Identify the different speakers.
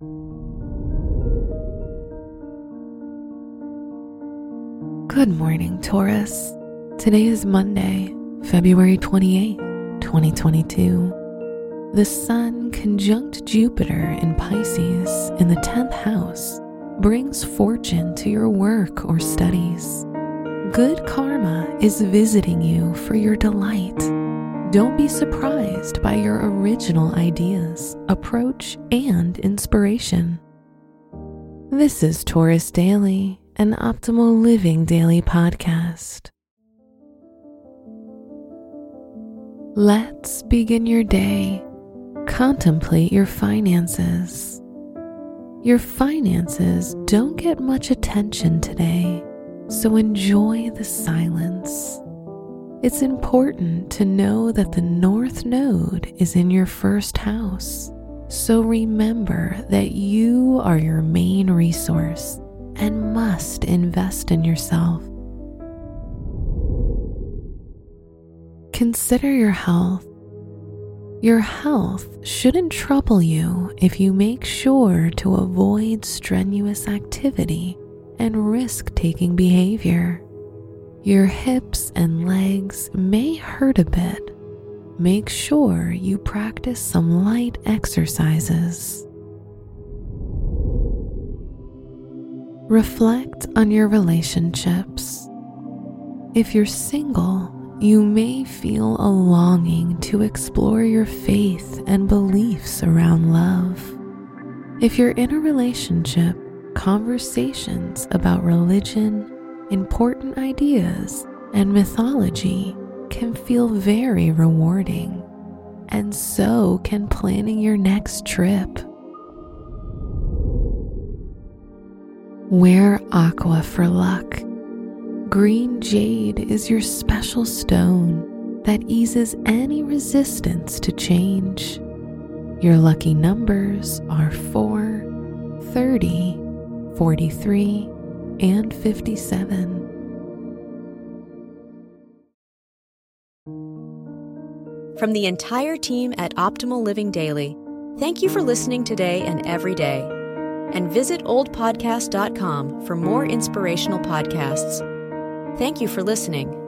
Speaker 1: Good morning, Taurus. Today is Monday, February 28, 2022. The Sun conjunct Jupiter in Pisces in the 10th house brings fortune to your work or studies. Good karma is visiting you for your delight. Don't be surprised by your original ideas, approach, and inspiration. This is Taurus Daily an optimal living daily podcast. Let's begin your day. Contemplate your finances. Your finances don't get much attention today, so enjoy the silence. It's important to know that the North Node is in your first house, so remember that you are your main resource and must invest in yourself. Consider your health. Your health shouldn't trouble you if you make sure to avoid strenuous activity and risk taking behavior. Your hips and legs may hurt a bit. Make sure you practice some light exercises. Reflect on your relationships. If you're single, you may feel a longing to explore your faith and beliefs around love. If you're in a relationship, conversations about religion, important ideas, and mythology can feel very rewarding, and so can planning your next trip. Wear aqua for luck. Green jade is your special stone that eases any resistance to change. Your lucky numbers are 4, 30, 43, and 57.
Speaker 2: From the entire team at Optimal Living Daily, thank you for listening today and every day and visit oldpodcast.com for more inspirational podcasts. Thank you for listening.